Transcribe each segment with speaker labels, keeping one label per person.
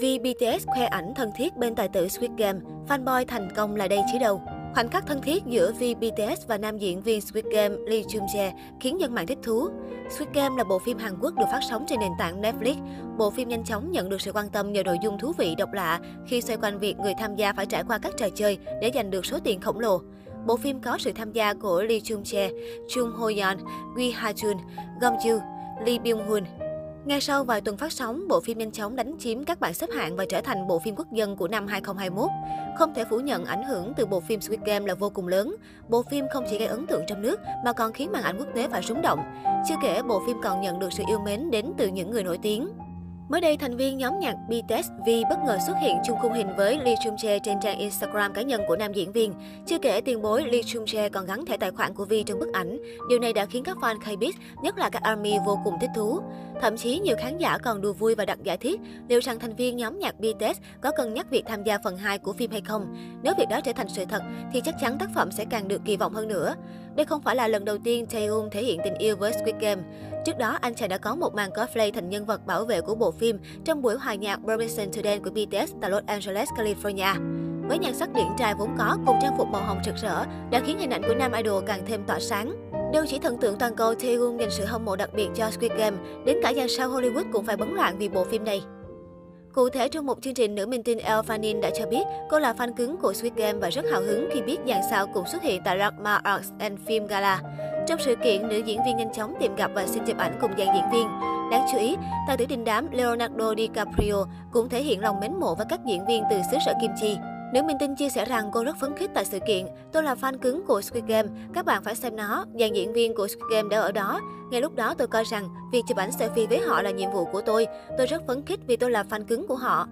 Speaker 1: Vì BTS khoe ảnh thân thiết bên tài tử Squid Game, fanboy thành công là đây chứ đâu. Khoảnh khắc thân thiết giữa V BTS và nam diễn viên Squid Game Lee Jung Jae khiến dân mạng thích thú. Squid Game là bộ phim Hàn Quốc được phát sóng trên nền tảng Netflix. Bộ phim nhanh chóng nhận được sự quan tâm nhờ nội dung thú vị độc lạ khi xoay quanh việc người tham gia phải trải qua các trò chơi để giành được số tiền khổng lồ. Bộ phim có sự tham gia của Lee Jung Jae, Chung Ho Yeon, Wi Ha Jun, Gom Ju, Lee Byung Hun, ngay sau vài tuần phát sóng, bộ phim nhanh chóng đánh chiếm các bảng xếp hạng và trở thành bộ phim quốc dân của năm 2021. Không thể phủ nhận ảnh hưởng từ bộ phim Squid Game là vô cùng lớn. Bộ phim không chỉ gây ấn tượng trong nước mà còn khiến màn ảnh quốc tế phải rúng động. Chưa kể, bộ phim còn nhận được sự yêu mến đến từ những người nổi tiếng. Mới đây, thành viên nhóm nhạc BTS V bất ngờ xuất hiện chung khung hình với Lee Chung Jae trên trang Instagram cá nhân của nam diễn viên. Chưa kể tiền bối Lee Chung Jae còn gắn thẻ tài khoản của V trong bức ảnh. Điều này đã khiến các fan K-pop, nhất là các ARMY vô cùng thích thú. Thậm chí nhiều khán giả còn đùa vui và đặt giả thiết liệu rằng thành viên nhóm nhạc BTS có cân nhắc việc tham gia phần 2 của phim hay không. Nếu việc đó trở thành sự thật thì chắc chắn tác phẩm sẽ càng được kỳ vọng hơn nữa. Đây không phải là lần đầu tiên Taehyung thể hiện tình yêu với Squid Game. Trước đó, anh chàng đã có một màn cosplay thành nhân vật bảo vệ của bộ phim trong buổi hòa nhạc Permission to Dance của BTS tại Los Angeles, California. Với nhan sắc điển trai vốn có cùng trang phục màu hồng rực rỡ đã khiến hình ảnh của nam idol càng thêm tỏa sáng. Đâu chỉ thần tượng toàn cầu Taehyung dành sự hâm mộ đặc biệt cho Squid Game, đến cả dàn sao Hollywood cũng phải bấn loạn vì bộ phim này. Cụ thể, trong một chương trình, nữ minh tinh Elle Fanning đã cho biết cô là fan cứng của Squid Game và rất hào hứng khi biết dàn sao cùng xuất hiện tại Ragma Arts and Film Gala. Trong sự kiện, nữ diễn viên nhanh chóng tìm gặp và xin chụp ảnh cùng dàn diễn viên. Đáng chú ý, tài tử đình đám Leonardo DiCaprio cũng thể hiện lòng mến mộ với các diễn viên từ xứ sở Kim Chi. Nữ minh tinh chia sẻ rằng cô rất phấn khích tại sự kiện. Tôi là fan cứng của Squid Game, các bạn phải xem nó. Dàn diễn viên của Squid Game đã ở đó. Ngay lúc đó tôi coi rằng việc chụp ảnh selfie với họ là nhiệm vụ của tôi. Tôi rất phấn khích vì tôi là fan cứng của họ.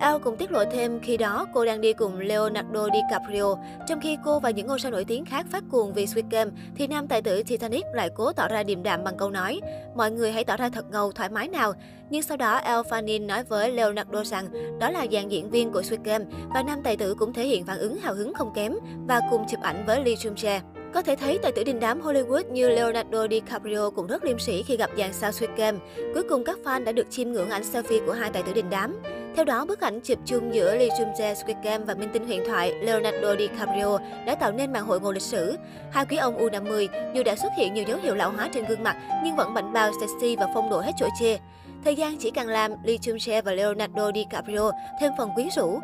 Speaker 1: Elle cũng tiết lộ thêm khi đó cô đang đi cùng Leonardo DiCaprio. Trong khi cô và những ngôi sao nổi tiếng khác phát cuồng vì Squid Game, thì nam tài tử Titanic lại cố tỏ ra điềm đạm bằng câu nói Mọi người hãy tỏ ra thật ngầu, thoải mái nào. Nhưng sau đó Al Fanning nói với Leonardo rằng đó là dàn diễn viên của Squid Game và nam tài tử cũng thể hiện phản ứng hào hứng không kém và cùng chụp ảnh với Lee Jung Jae. Có thể thấy tài tử đình đám Hollywood như Leonardo DiCaprio cũng rất liêm sĩ khi gặp dàn sao Squid Game. Cuối cùng các fan đã được chiêm ngưỡng ảnh selfie của hai tài tử đình đám. Theo đó, bức ảnh chụp chung giữa Lee Jung Jae Squid Game và minh tinh huyền thoại Leonardo DiCaprio đã tạo nên màn hội ngộ lịch sử. Hai quý ông U50 dù đã xuất hiện nhiều dấu hiệu lão hóa trên gương mặt nhưng vẫn bảnh bao sexy và phong độ hết chỗ chê. Thời gian chỉ càng làm Lee Jung Jae và Leonardo DiCaprio thêm phần quyến rũ.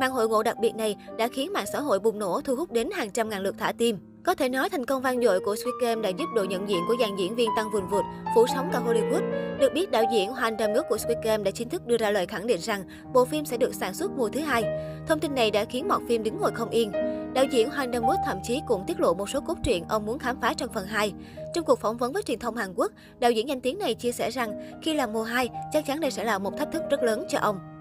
Speaker 1: Màn hội ngộ đặc biệt này đã khiến mạng xã hội bùng nổ thu hút đến hàng trăm ngàn lượt thả tim. Có thể nói thành công vang dội của Squid Game đã giúp độ nhận diện của dàn diễn viên tăng vùn vụt, phủ sóng cả Hollywood. Được biết, đạo diễn Hoàng Dam Nước của Squid Game đã chính thức đưa ra lời khẳng định rằng bộ phim sẽ được sản xuất mùa thứ hai. Thông tin này đã khiến mọt phim đứng ngồi không yên. Đạo diễn Hoàng Dam Wood thậm chí cũng tiết lộ một số cốt truyện ông muốn khám phá trong phần 2. Trong cuộc phỏng vấn với truyền thông Hàn Quốc, đạo diễn danh tiếng này chia sẻ rằng khi làm mùa 2, chắc chắn đây sẽ là một thách thức rất lớn cho ông.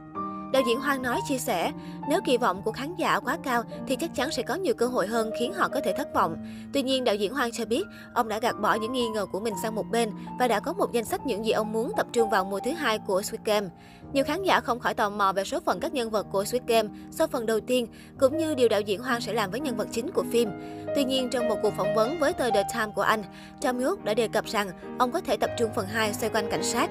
Speaker 1: Đạo diễn Hoang nói chia sẻ, nếu kỳ vọng của khán giả quá cao thì chắc chắn sẽ có nhiều cơ hội hơn khiến họ có thể thất vọng. Tuy nhiên, đạo diễn Hoang cho biết, ông đã gạt bỏ những nghi ngờ của mình sang một bên và đã có một danh sách những gì ông muốn tập trung vào mùa thứ hai của Squid Game. Nhiều khán giả không khỏi tò mò về số phận các nhân vật của Squid Game sau phần đầu tiên, cũng như điều đạo diễn Hoang sẽ làm với nhân vật chính của phim. Tuy nhiên, trong một cuộc phỏng vấn với tờ The Time của Anh, Tom York đã đề cập rằng ông có thể tập trung phần 2 xoay quanh cảnh sát.